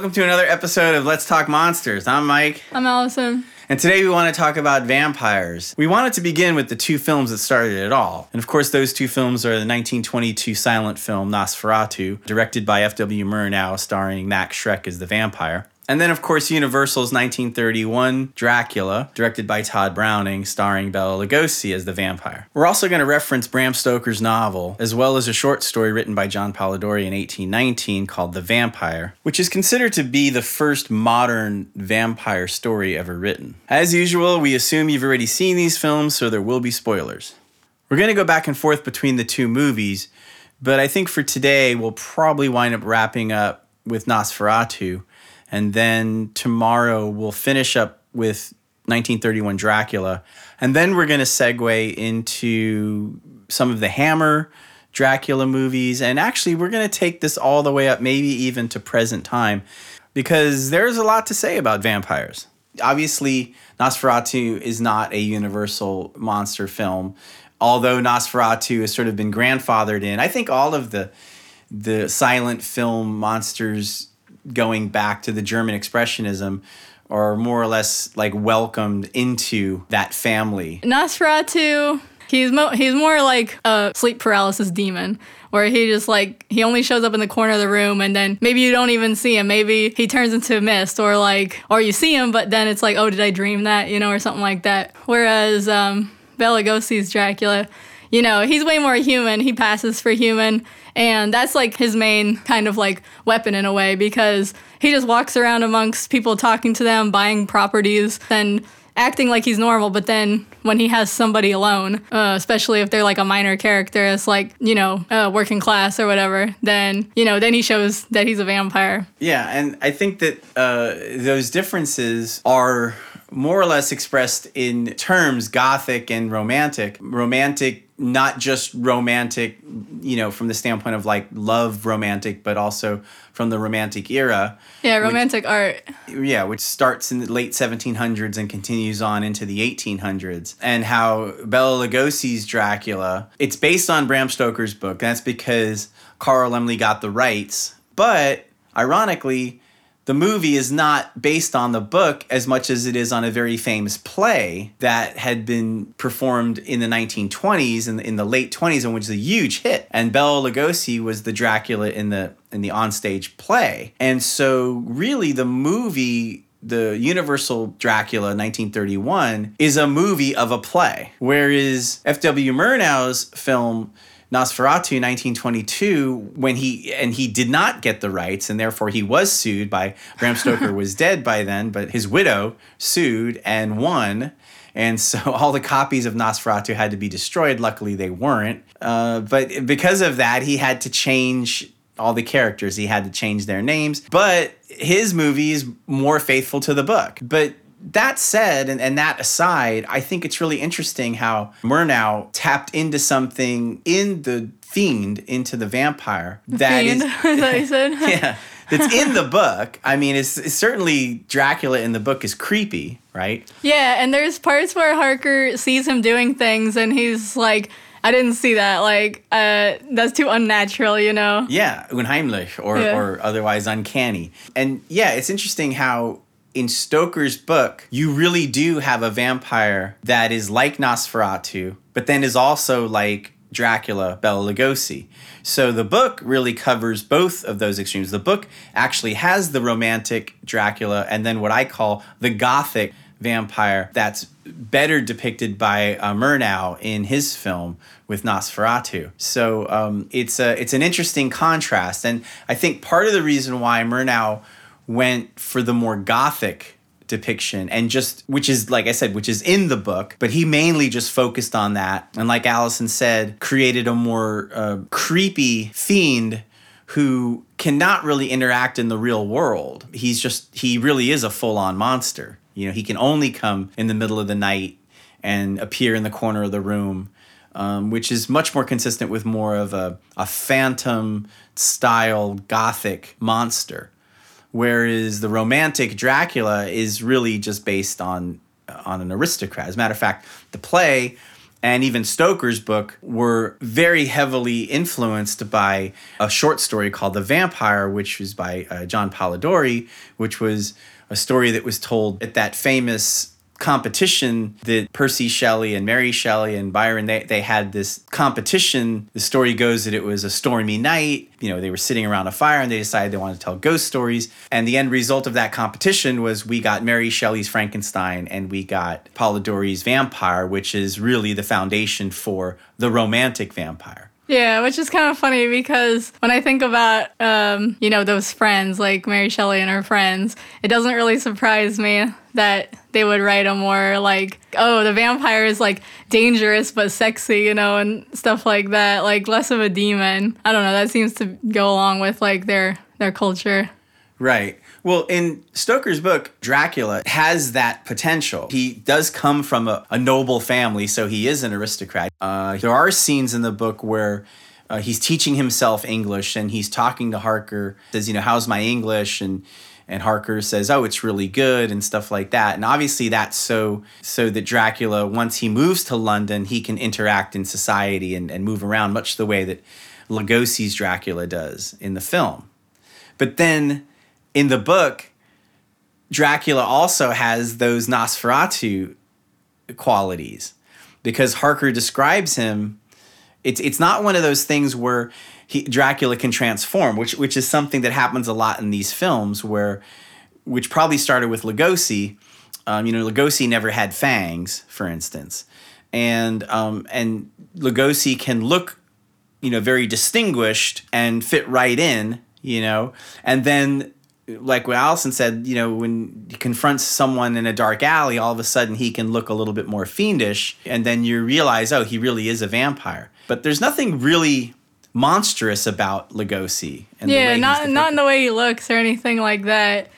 Welcome to another episode of Let's Talk Monsters. I'm Mike. I'm Allison. And today we want to talk about vampires. We wanted to begin with the two films that started it all. And of course, those two films are the 1922 silent film Nosferatu, directed by F.W. Murnau, starring Max Schreck as the vampire. And then, of course, Universal's 1931 Dracula, directed by Tod Browning, starring Bela Lugosi as the vampire. We're also going to reference Bram Stoker's novel, as well as a short story written by John Polidori in 1819 called The Vampire, which is considered to be the first modern vampire story ever written. As usual, we assume you've already seen these films, so there will be spoilers. We're going to go back and forth between the two movies, but I think for today, we'll probably wind up wrapping up with Nosferatu and then tomorrow we'll finish up with 1931 Dracula. And then we're going to segue into some of the Hammer Dracula movies. And actually, we're going to take this all the way up, maybe even to present time, because there's a lot to say about vampires. Obviously, Nosferatu is not a universal monster film, although Nosferatu has sort of been grandfathered in. I think all of the the silent film monsters going back to the German expressionism are more or less like welcomed into that family. Nosferatu, he's mo- he's more like a sleep paralysis demon where he just like he only shows up in the corner of the room and then maybe you don't even see him. Maybe he turns into a mist or like or you see him but then it's like oh did i dream that? You know or something like that. Whereas um bela lugosi's dracula you know he's way more human he passes for human and that's like his main kind of like weapon in a way because he just walks around amongst people talking to them, buying properties, and acting like he's normal, but then when he has somebody alone, uh, especially if they're like a minor character, it's like, you know, uh, working class or whatever, then, you know, then he shows that he's a vampire. Yeah, and I think that uh, those differences are more or less expressed in terms gothic and romantic. Romantic not just romantic, you know, from the standpoint of like love romantic, but also from the romantic era. Yeah, romantic which, art. Yeah, which starts in the late 1700s and continues on into the 1800s. And how Bela Lugosi's Dracula, it's based on Bram Stoker's book. That's because Carl Laemmle got the rights. But ironically, the movie is not based on the book as much as it is on a very famous play that had been performed in the 1920s and in, in the late 20s and which was a huge hit. And Bela Lugosi was the Dracula in the in the onstage play. And so really the movie the Universal Dracula 1931 is a movie of a play, whereas F.W. Murnau's film Nosferatu 1922 when he and he did not get the rights and therefore he was sued by Bram Stoker was dead by then but his widow sued and won. And so all the copies of Nosferatu had to be destroyed. Luckily they weren't. Uh, but because of that he had to change all the characters. He had to change their names. But his movie is more faithful to the book. But that said, and, and that aside, I think it's really interesting how Murnau tapped into something in the fiend, into the vampire. That fiend, is, that said? yeah. That's in the book. I mean, it's, it's, certainly Dracula in the book is creepy, right? Yeah, and there's parts where Harker sees him doing things and he's like, I didn't see that. Like, uh, that's too unnatural, you know? Yeah, unheimlich or, yeah. or otherwise uncanny. And yeah, it's interesting how in Stoker's book, you really do have a vampire that is like Nosferatu, but then is also like Dracula, Bela Lugosi. So the book really covers both of those extremes. The book actually has the romantic Dracula and then what I call the gothic vampire that's better depicted by uh, Murnau in his film with Nosferatu. So um, it's a it's an interesting contrast, and I think part of the reason why Murnau went for the more gothic depiction and just which is like I said which is in the book but he mainly just focused on that. And like Allison said created a more uh, creepy fiend who cannot really interact in the real world. He's just he really is a full-on monster. You know he can only come in the middle of the night and appear in the corner of the room um, which is much more consistent with more of a, a phantom style gothic monster whereas the romantic Dracula is really just based on on an aristocrat. As a matter of fact, the play and even Stoker's book were very heavily influenced by a short story called The Vampire, which was by uh, John Polidori, which was a story that was told at that famous competition that Percy Shelley and Mary Shelley and Byron they, they had this competition. The story goes that it was a stormy night. You know, they were sitting around a fire and they decided they wanted to tell ghost stories. And the end result of that competition was we got Mary Shelley's Frankenstein and we got Polidori's Vampire, which is really the foundation for the romantic vampire. Yeah, which is kind of funny because when I think about, um, you know, those friends like Mary Shelley and her friends, it doesn't really surprise me that they would write a more like, oh, the vampire is like dangerous but sexy, you know, and stuff like that. Like less of a demon. I don't know. That seems to go along with like their their culture. Right. Well, in Stoker's book, Dracula has that potential. He does come from a, a noble family, so he is an aristocrat. Uh, there are scenes in the book where uh, he's teaching himself English and he's talking to Harker, says, you know, how's my English? And and Harker says, "Oh, it's really good" and stuff like that. And obviously, that's so so that Dracula, once he moves to London, he can interact in society and, and move around, much the way that Lugosi's Dracula does in the film. But then in the book, Dracula also has those Nosferatu qualities because Harker describes him. It's it's not one of those things where he, Dracula can transform, which which is something that happens a lot in these films where, which probably started with Lugosi. Um, you know, Lugosi never had fangs, for instance, and um, and Lugosi can look, you know, very distinguished and fit right in, you know, and then like what Allison said, you know, when he confronts someone in a dark alley, all of a sudden he can look a little bit more fiendish, and then you realize, oh, he really is a vampire. But there's nothing really monstrous about Lugosi. And yeah, not not in the way he looks or anything like that.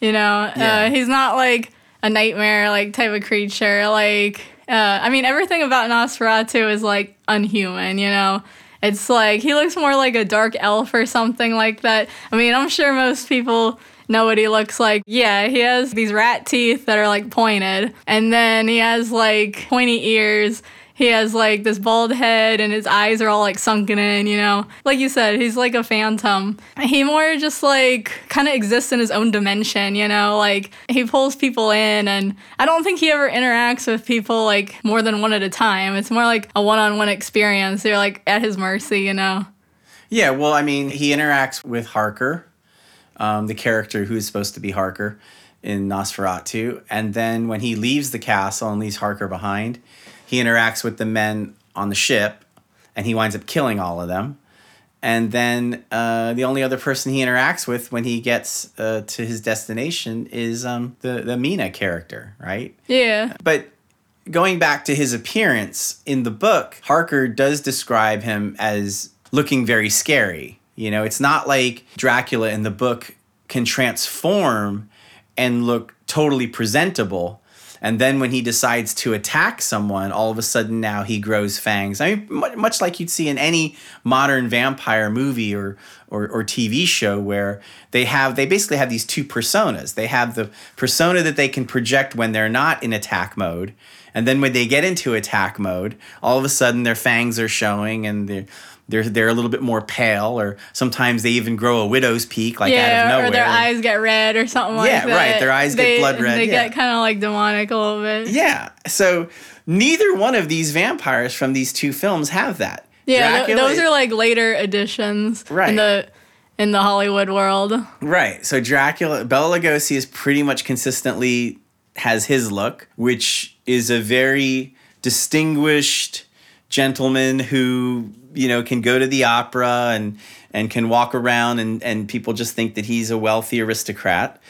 You know, uh, yeah. uh, he's not like a nightmare like type of creature. Like, uh, I mean, everything about Nosferatu is like unhuman. You know, it's like he looks more like a dark elf or something like that. I mean, I'm sure most people know what he looks like. Yeah, he has these rat teeth that are like pointed, and then he has like pointy ears he has like this bald head and his eyes are all like sunken in, you know? Like you said, he's like a phantom. He more just like kind of exists in his own dimension, you know? Like he pulls people in and I don't think he ever interacts with people like more than one at a time. It's more like a one on one experience. You're like at his mercy, you know? Yeah, well, I mean, he interacts with Harker, um, the character who's supposed to be Harker in Nosferatu. And then when he leaves the castle and leaves Harker behind, he interacts with the men on the ship and he winds up killing all of them. And then uh, the only other person he interacts with when he gets uh, to his destination is um, the, the Mina character, right? Yeah. But going back to his appearance in the book, Harker does describe him as looking very scary. You know, it's not like Dracula in the book can transform and look totally presentable and then when he decides to attack someone, all of a sudden now he grows fangs. I mean, much like you'd see in any modern vampire movie or, or, or TV show where they have, they basically have these two personas. They have the persona that they can project when they're not in attack mode. And then when they get into attack mode, all of a sudden their fangs are showing and they're, they're they're a little bit more pale, or sometimes they even grow a widow's peak, like yeah, out of nowhere. or their eyes get red or something yeah, like that. Yeah, right. Their eyes they, get blood red. They yeah. get kind of like demonic a little bit. Yeah. So neither one of these vampires from these two films have that. Yeah, th- those are like later additions right. in the in the Hollywood world. Right. So Dracula, Bela Lugosi is pretty much consistently has his look, which is a very distinguished gentleman who you know can go to the opera and and can walk around and and people just think that he's a wealthy aristocrat.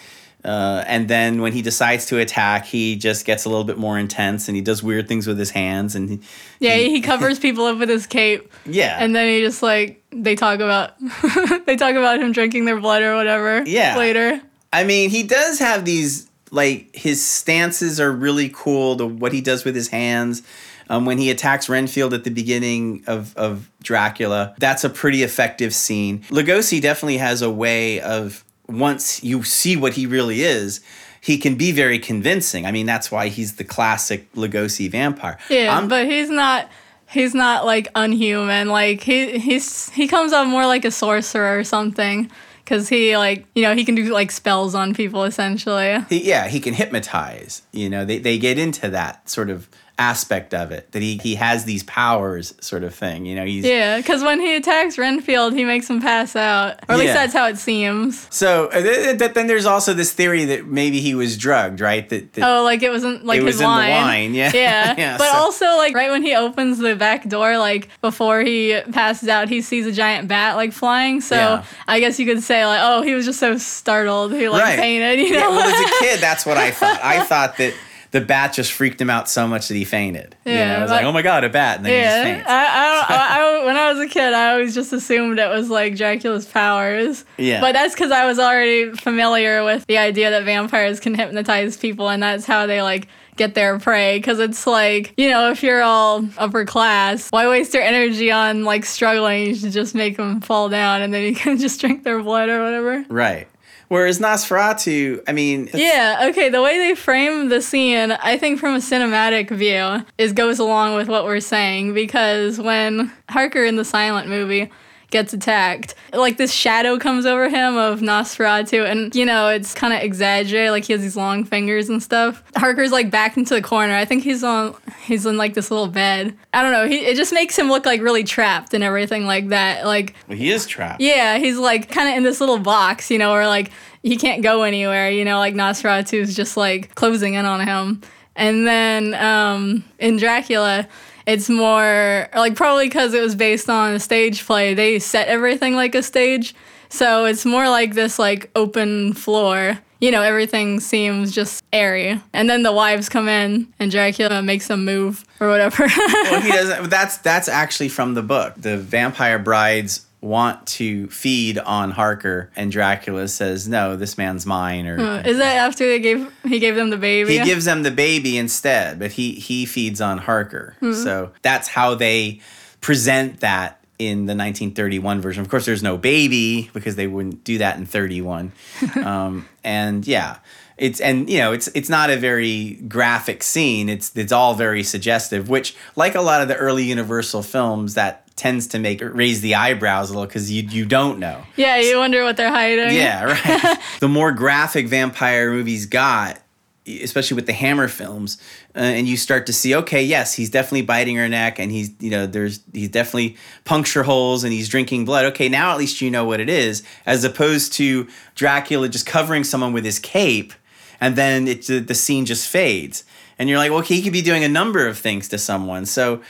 Uh, and then when he decides to attack, he just gets a little bit more intense and he does weird things with his hands and he, yeah, he, he covers people up with his cape. Yeah, and then he just like they talk about they talk about him drinking their blood or whatever. Yeah, later. I mean, he does have these like his stances are really cool. The what he does with his hands um, when he attacks Renfield at the beginning of, of Dracula, that's a pretty effective scene. Lugosi definitely has a way of, once you see what he really is, he can be very convincing. I mean, that's why he's the classic Lugosi vampire. Yeah, I'm- but he's not. He's not like unhuman. Like he he's he comes off more like a sorcerer or something. Cause he like you know he can do like spells on people essentially. he, yeah, he can hypnotize. You know, they, they get into that sort of aspect of it that he, he has these powers sort of thing. You know, he's Yeah, because when he attacks Renfield, he makes him pass out, or at least Yeah. that's how it seems. so uh, th- th- then there's also this theory that maybe he was drugged, right? That, that Oh, like it wasn't like It his was in the wine. wine, yeah. Yeah. Yeah, but so- also like right when he opens the back door, like before he passes out, he sees a giant bat like flying. So Yeah. I guess you could say like, oh, he was just so startled, he like Right. fainted. You Yeah, know. well, as a kid, that's what I thought. I thought that the bat just freaked him out so much that he fainted. you Yeah, know, I was but- like, oh my god, a bat, and then he just Yeah, faints. I, I, I, I, when I was a kid, I always just assumed it was like Dracula's powers. Yeah. But that's because I was already familiar with the idea that vampires can hypnotize people, and that's how they like get their prey. Because it's like, you know, if you're all upper class, why waste your energy on like struggling? You should just make them fall down, and then you can just drink their blood or whatever. right. Whereas Nosferatu, I mean, Yeah, okay, the way they frame the scene, I think from a cinematic view, is goes along with what we're saying because when Harker in the silent movie gets attacked, like this shadow comes over him of Nosferatu and you know, it's kind of exaggerated like he has these long fingers and stuff. Harker's like backed into the corner. I think he's on he's in like this little bed. I don't know. He, it just makes him look like really trapped and everything like that. Like well, he is trapped. yeah, he's like kind of in this little box, you know, where like he can't go anywhere, you know, like Nosferatu's just like closing in on him. And then um, in Dracula, it's more like probably because it was based on a stage play, they set everything like a stage. So it's more like this like open floor. You know, everything seems just airy. And then the wives come in and Dracula makes them move or whatever. well, he doesn't. That's that's actually from the book. The vampire brides want to feed on Harker, and Dracula says, "No, this man's mine." Or Is that after they gave he gave them the baby? he gives them the baby instead, but he he feeds on Harker. Hmm. So that's how they present that in the 1931 version. Of course, there's no baby because they wouldn't do that in 31. um, and yeah, it's and you know it's it's not a very graphic scene. It's it's all very suggestive, which like a lot of the early Universal films that tends to make raise the eyebrows a little because you you don't know. Yeah, you wonder what they're hiding. Yeah, right. the more graphic vampire movies got, especially with the Hammer films, uh, and you start to see, okay, yes, he's definitely biting her neck, and he's you know there's he's definitely puncture holes, and he's drinking blood. Okay, now at least you know what it is, as opposed to Dracula just covering someone with his cape, and then it the scene just fades, and you're like, okay, he could be doing a number of things to someone, so.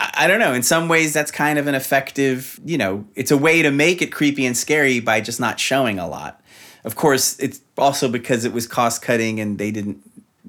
I don't know. In some ways, that's kind of an effective, you know, it's a way to make it creepy and scary by just not showing a lot. Of course, it's also because it was cost cutting and they didn't,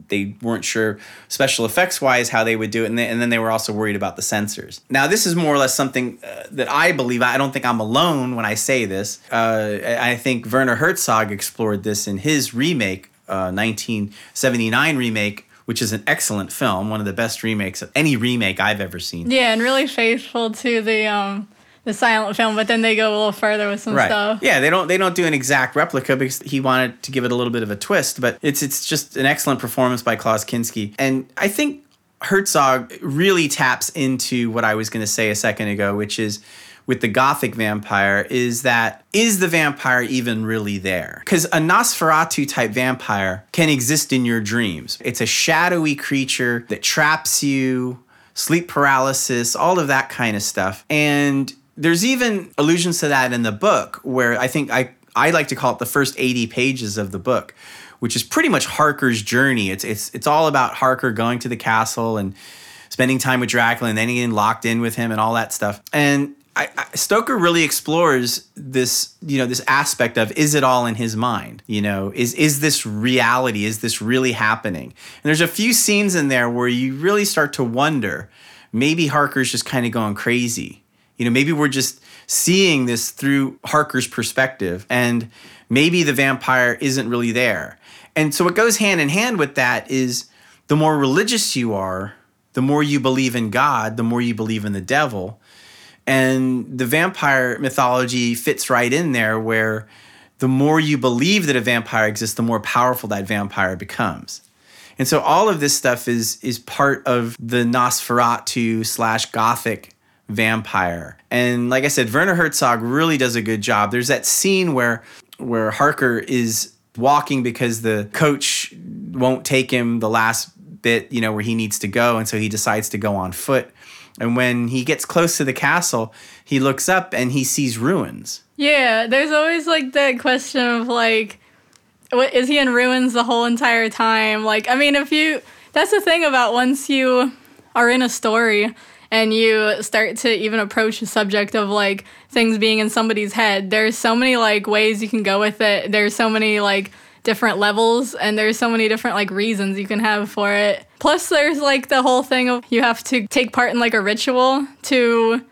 they weren't sure special effects wise how they would do it. And, they, and then they were also worried about the censors. Now, this is more or less something uh, that I believe. I don't think I'm alone when I say this. Uh, I think Werner Herzog explored this in his remake, uh, 1979 remake. Which is an excellent film, one of the best remakes of any remake I've ever seen. Yeah, and really faithful to the um the silent film, but then they go a little further with some right. stuff. Yeah, they don't they don't do an exact replica because he wanted to give it a little bit of a twist, but it's it's just an excellent performance by Klaus Kinski. And I think Herzog really taps into what I was going to say a second ago, which is with the gothic vampire is that is the vampire even really there? Cuz a Nosferatu type vampire can exist in your dreams. It's a shadowy creature that traps you, sleep paralysis, all of that kind of stuff. And there's even allusions to that in the book where I think I I like to call it the first 80 pages of the book, which is pretty much Harker's journey. It's it's it's all about Harker going to the castle and spending time with Dracula and then getting locked in with him and all that stuff. And I, I, Stoker really explores this, you know, this aspect of is it all in his mind? You know, is is this reality? Is this really happening? And there's a few scenes in there where you really start to wonder, maybe Harker's just kind of going crazy. You know, maybe we're just seeing this through Harker's perspective, and maybe the vampire isn't really there. And so, what goes hand in hand with that is the more religious you are, the more you believe in God, the more you believe in the devil. And the vampire mythology fits right in there where the more you believe that a vampire exists, the more powerful that vampire becomes. And so all of this stuff is is part of the Nosferatu slash Gothic vampire. And like I said, Werner Herzog really does a good job. There's that scene where where Harker is walking because the coach won't take him the last bit, you know, where he needs to go, and so he decides to go on foot. And when he gets close to the castle, he looks up and he sees ruins. Yeah, there's always like that question of like, what is he in ruins the whole entire time? Like, I mean, if you, that's the thing about once you are in a story and you start to even approach the subject of like things being in somebody's head, there's so many like ways you can go with it. There's so many like different levels and there's so many different like reasons you can have for it. Plus there's like the whole thing of you have to take part in like a ritual to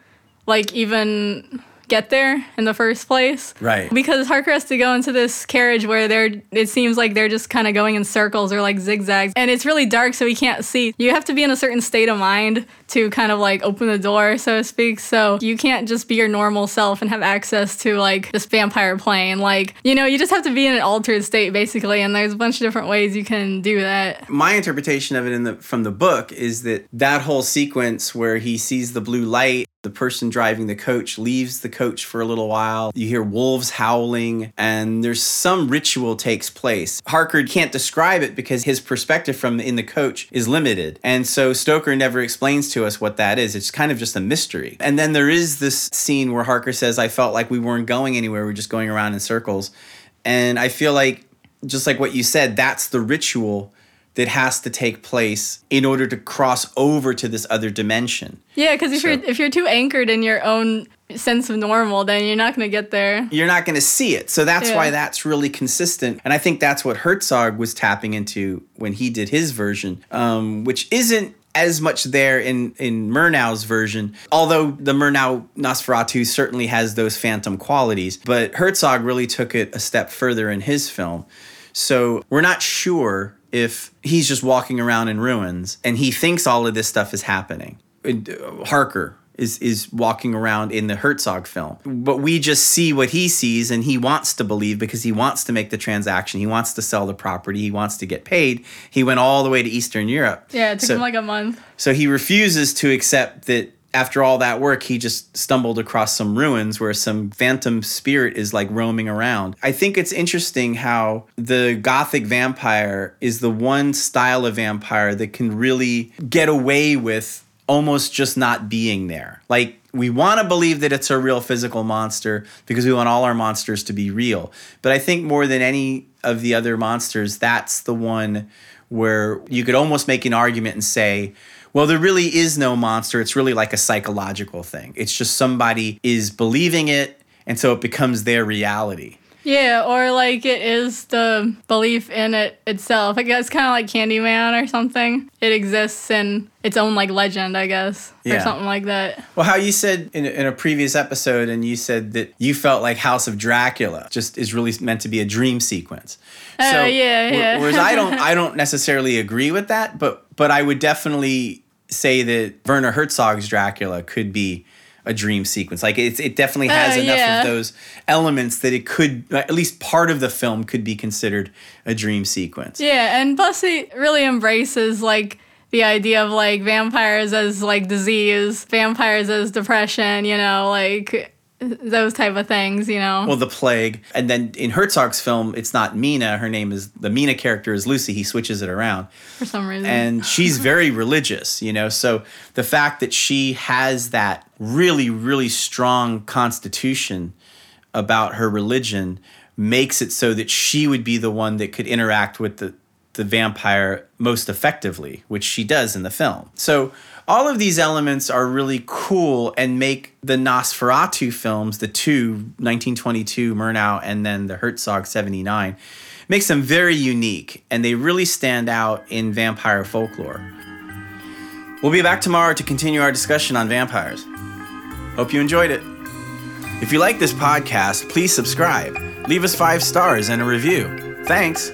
like even get there in the first place. Right. Because Harker has to go into this carriage where they're it seems like they're just kind of going in circles or like zigzags and it's really dark so he can't see. You have to be in a certain state of mind to kind of like open the door so to speak. So you can't just be your normal self and have access to like this vampire plane. Like, you know, you just have to be in an altered state basically and there's a bunch of different ways you can do that. My interpretation of it in the from the book is that that whole sequence where he sees the blue light the person driving the coach leaves the coach for a little while. You hear wolves howling, and there's some ritual takes place. Harker can't describe it because his perspective from in the coach is limited. And so Stoker never explains to us what that is. It's kind of just a mystery. And then there is this scene where Harker says, I felt like we weren't going anywhere, we are just going around in circles. And I feel like, just like what you said, that's the ritual that has to take place in order to cross over to this other dimension. Yeah, because if so, you're if you're too anchored in your own sense of normal, then you're not going to get there. You're not going to see it. So that's yeah. why that's really consistent. And I think that's what Herzog was tapping into when he did his version, um, which isn't as much there in in Murnau's version, although the Murnau Nosferatu certainly has those phantom qualities. But Herzog really took it a step further in his film. So we're not sure if he's just walking around in ruins and he thinks all of this stuff is happening. Uh, Harker is is walking around in the Herzog film. But we just see what he sees and he wants to believe because he wants to make the transaction. He wants to sell the property. He wants to get paid. He went all the way to Eastern Europe. Yeah, it took so, him like a month. So he refuses to accept that after all that work, he just stumbled across some ruins where some phantom spirit is like roaming around. I think it's interesting how the gothic vampire is the one style of vampire that can really get away with almost just not being there. Like, we want to believe that it's a real physical monster because we want all our monsters to be real. But I think more than any of the other monsters, that's the one where you could almost make an argument and say, well, there really is no monster. It's really like a psychological thing. It's just somebody is believing it, and so it becomes their reality. Yeah, or like it is the belief in it itself. I guess kind of like Candyman or something. It exists in its own like legend, I guess, yeah. or something like that. Well, how you said in a, in a previous episode, and you said that you felt like House of Dracula just is really meant to be a dream sequence. Oh so, yeah, yeah. whereas I don't, I don't necessarily agree with that, but but I would definitely say that Werner Herzog's Dracula could be a dream sequence. Like it, it definitely has uh, enough yeah. of those elements that it could, at least part of the film could be considered a dream sequence. Yeah, and Bussy really embraces like the idea of like vampires as like disease, vampires as depression, you know, like those type of things, you know. Well, the plague, and then in Herzog's film, it's not Mina. Her name is the Mina character is Lucy. He switches it around for some reason, and she's very religious, you know. So the fact that she has that really, really strong constitution about her religion makes it so that she would be the one that could interact with the the vampire most effectively, which she does in the film. So all of these elements are really cool and make the Nosferatu films, the two, 1922 Murnau and then the Herzog 79, makes them very unique and they really stand out in vampire folklore. We'll be back tomorrow to continue our discussion on vampires. Hope you enjoyed it. If you like this podcast, please subscribe, leave us five stars and a review. Thanks.